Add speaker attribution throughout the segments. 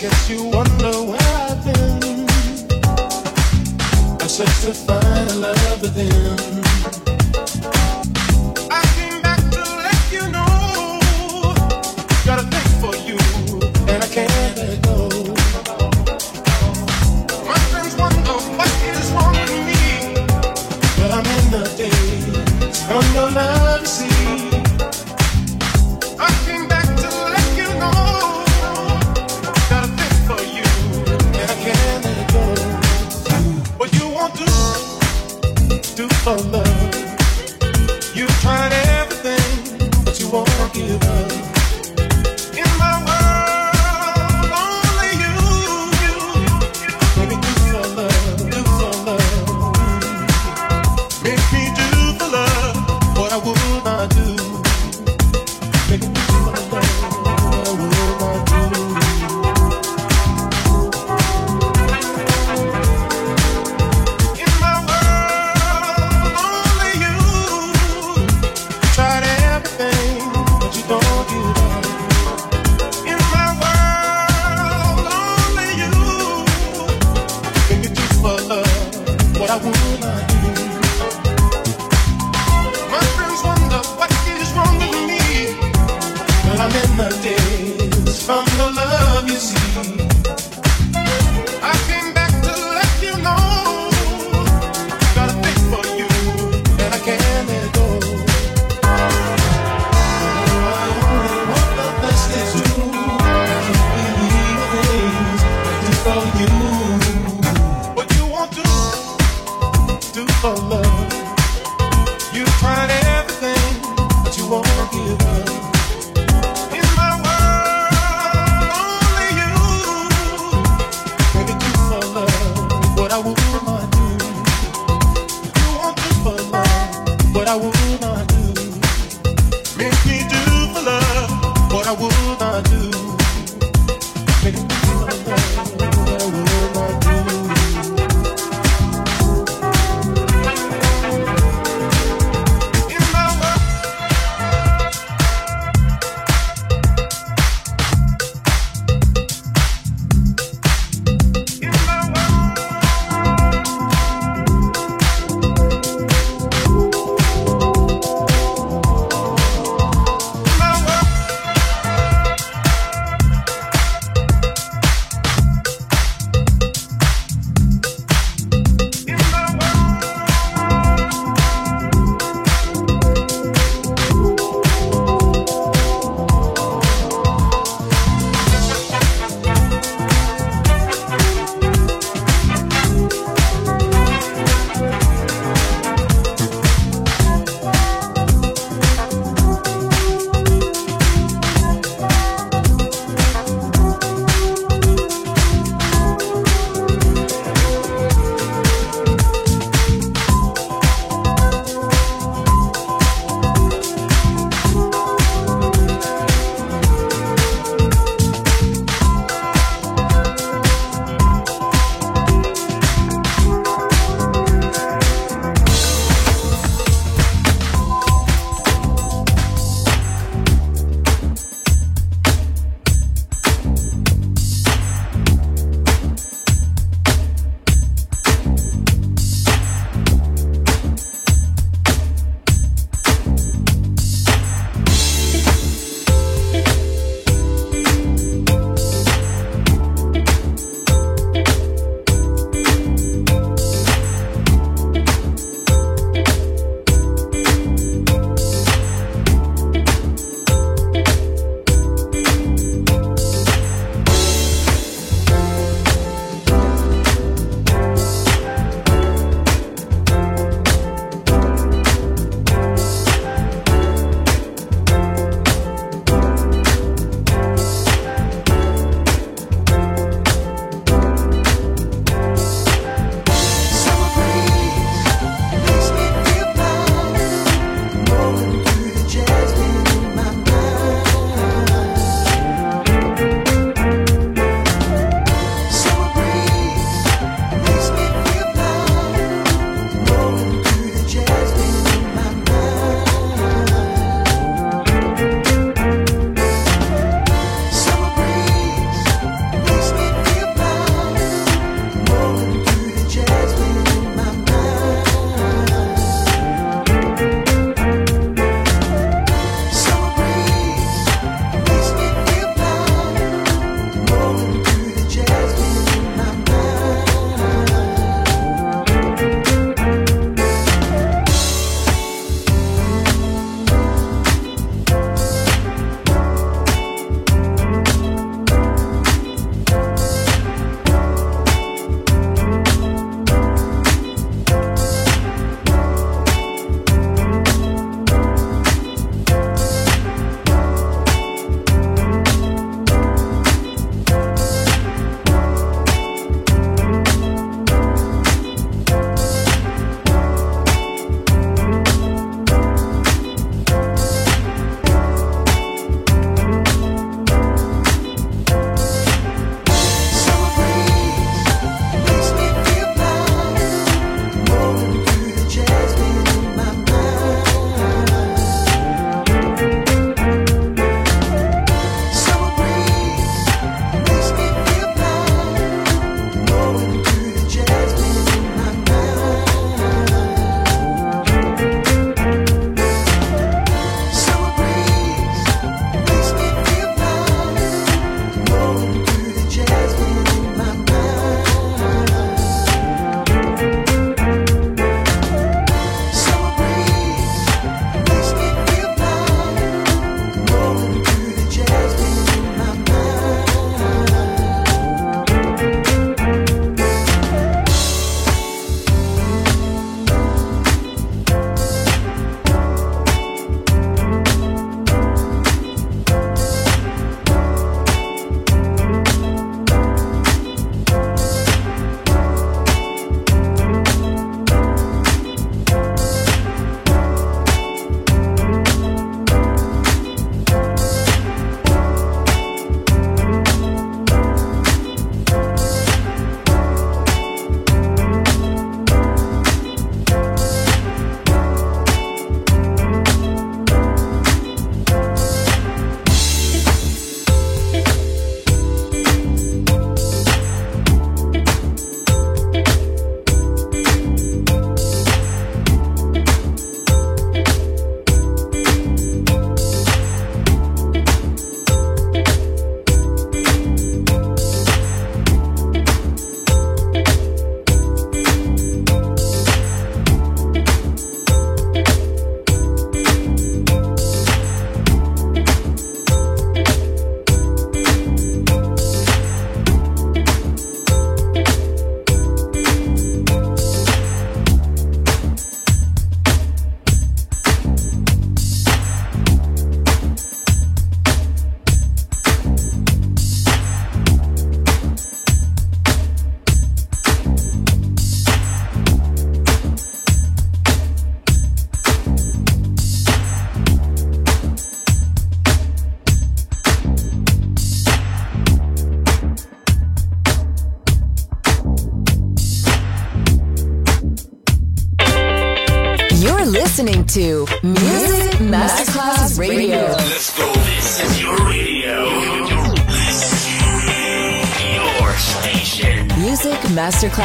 Speaker 1: guess you wonder where
Speaker 2: I've been. I searched to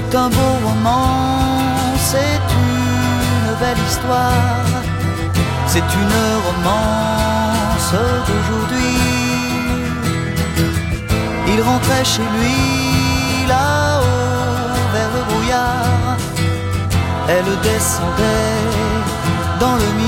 Speaker 3: C'est un beau roman, c'est une belle histoire, c'est une romance d'aujourd'hui. Il rentrait chez lui là-haut vers le brouillard, elle descendait dans le midi,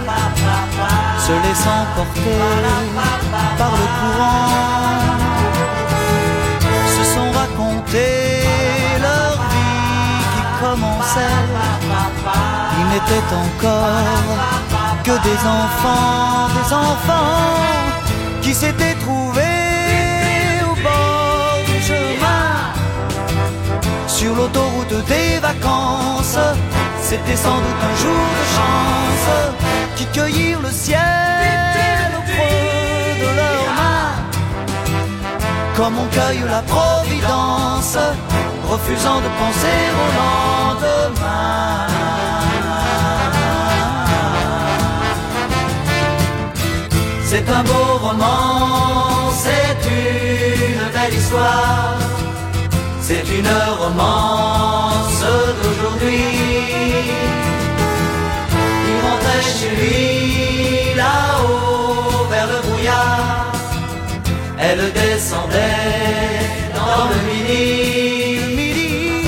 Speaker 3: se laissant porter par le courant, se sont racontés leur vie qui commençait. Ils n'étaient encore que des enfants, des enfants qui s'étaient trouvés au bord du chemin, sur l'autoroute des vacances. C'était sans doute un jour de chance qui le ciel au creux de leurs mains, comme on cueille la providence, refusant de penser au lendemain. C'est un beau roman, c'est une belle histoire, c'est une romance d'aujourd'hui là-haut vers le brouillard. Elle descendait dans le midi. midi.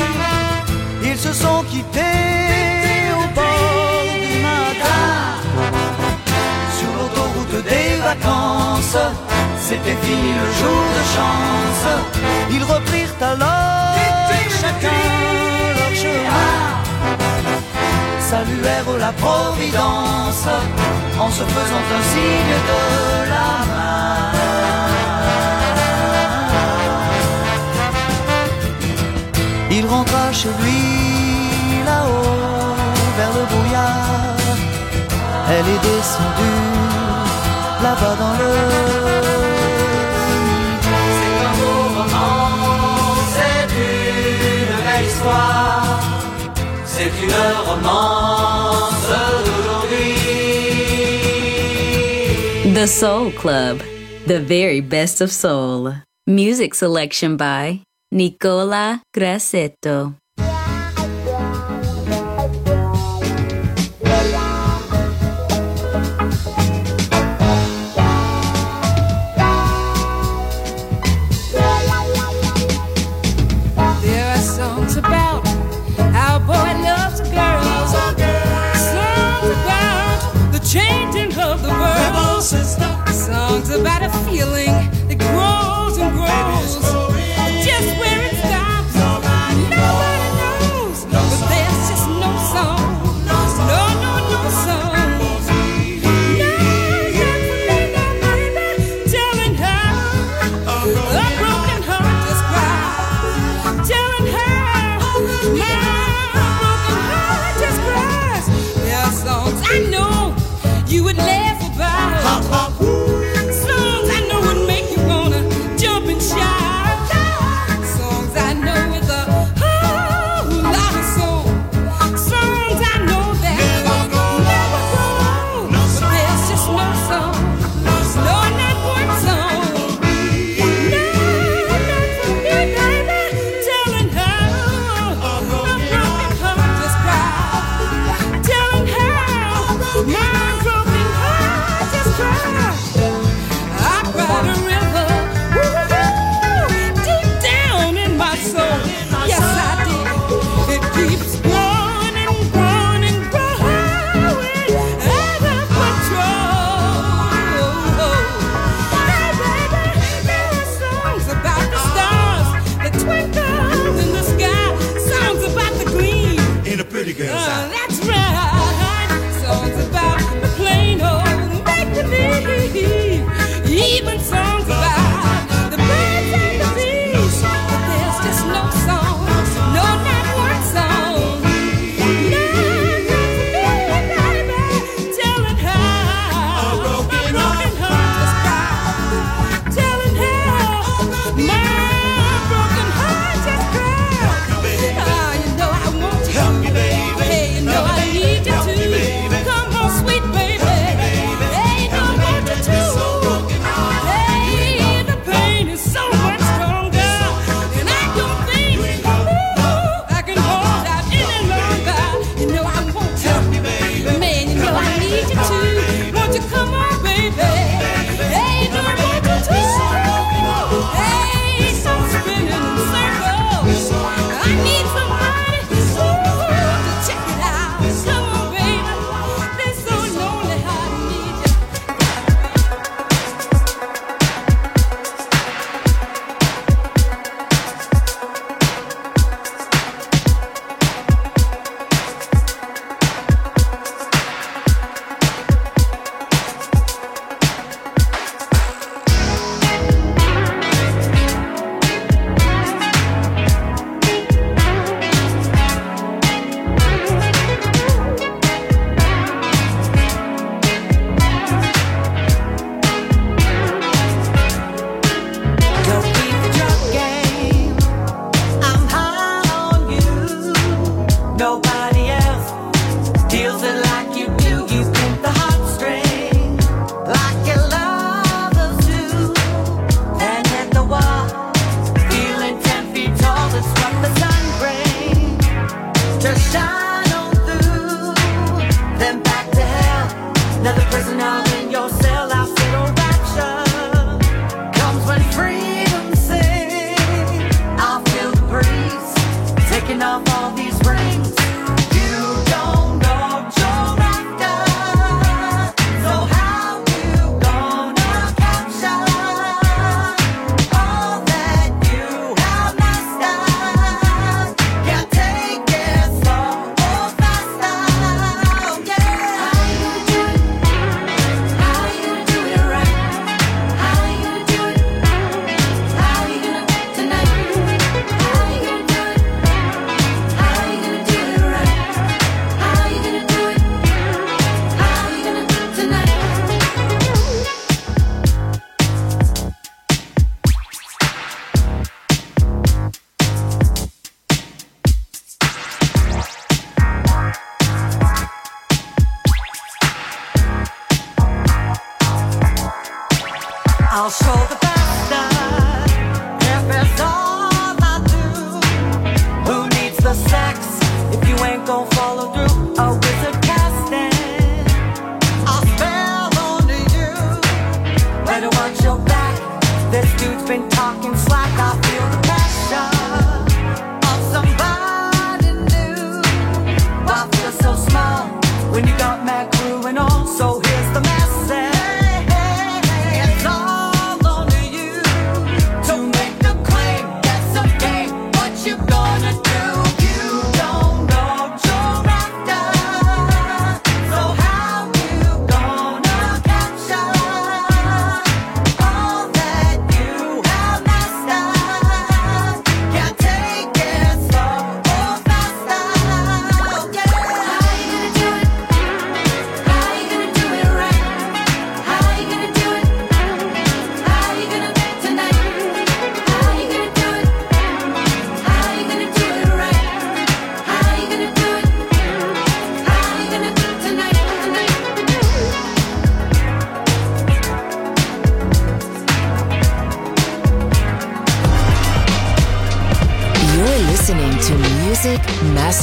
Speaker 3: Ils se sont quittés au bord du matin sur l'autoroute des vacances. C'était fini le jour de chance. Ils reprirent alors chacun leur chemin saluèrent la Providence en se faisant un signe de la main. Il rentra chez lui là-haut vers le brouillard. Elle est descendue là-bas dans le C'est une romance.
Speaker 4: The Soul Club, the very best of soul. Music selection by Nicola Grassetto.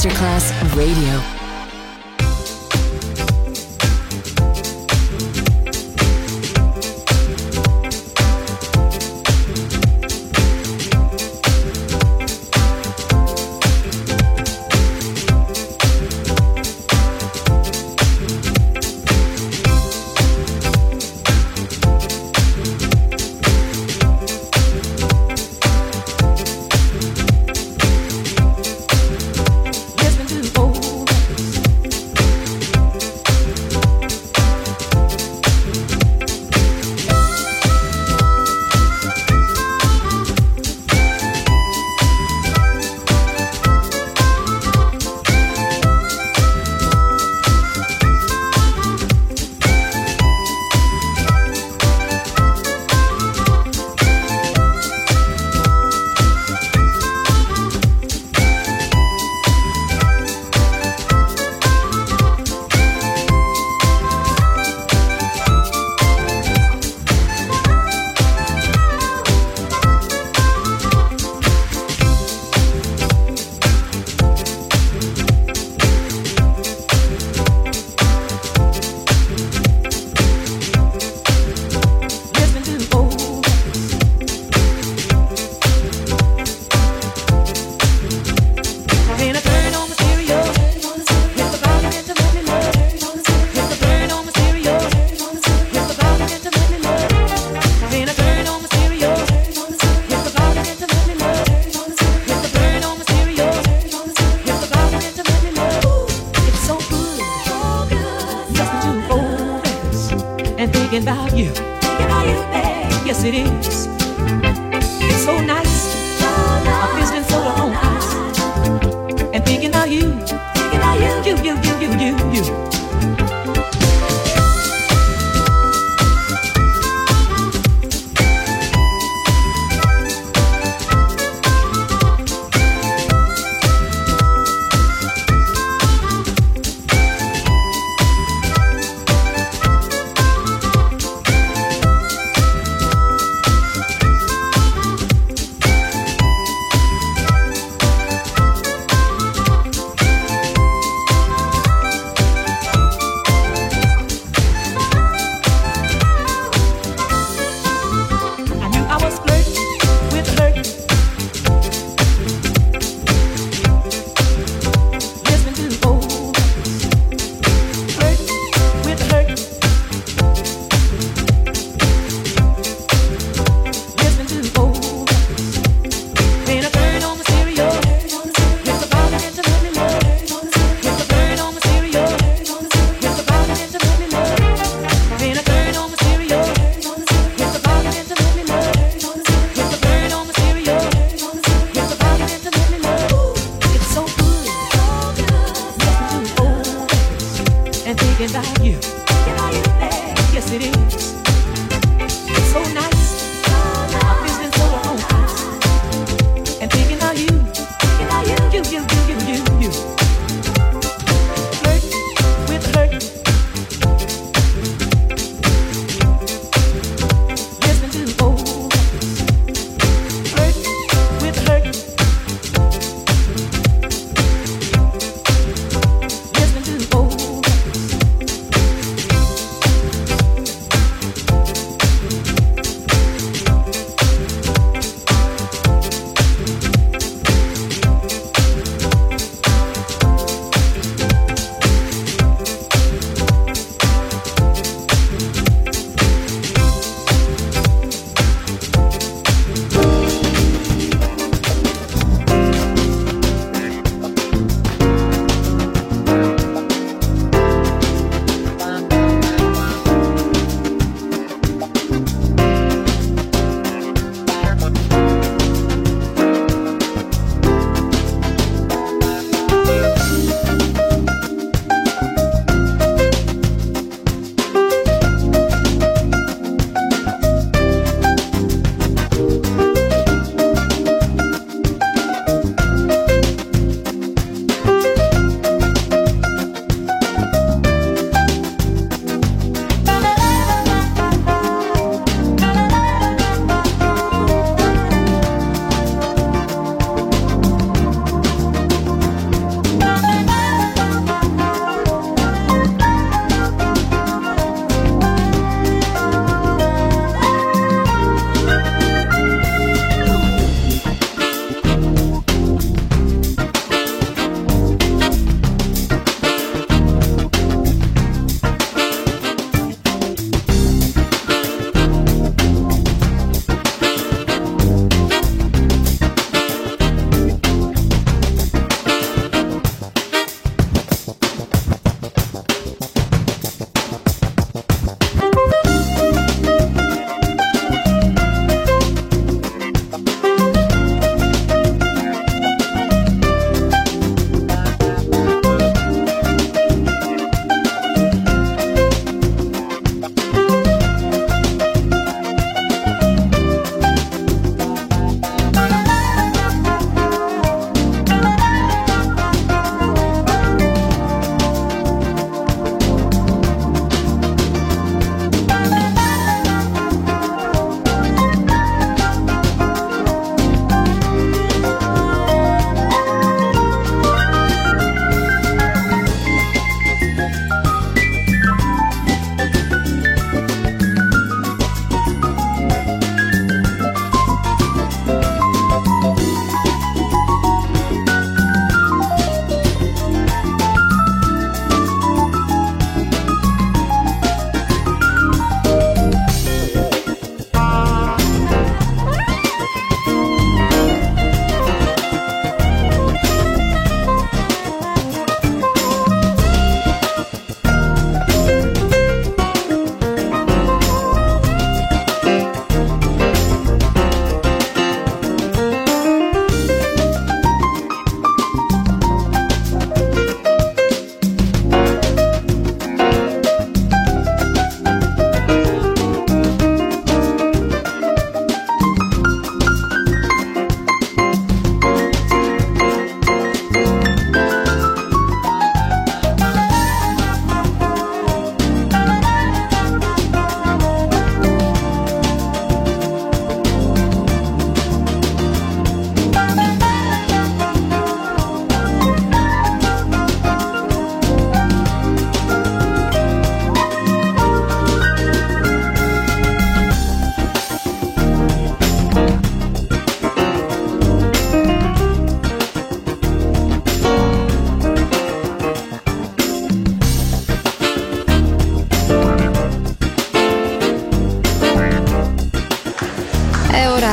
Speaker 5: Masterclass Radio.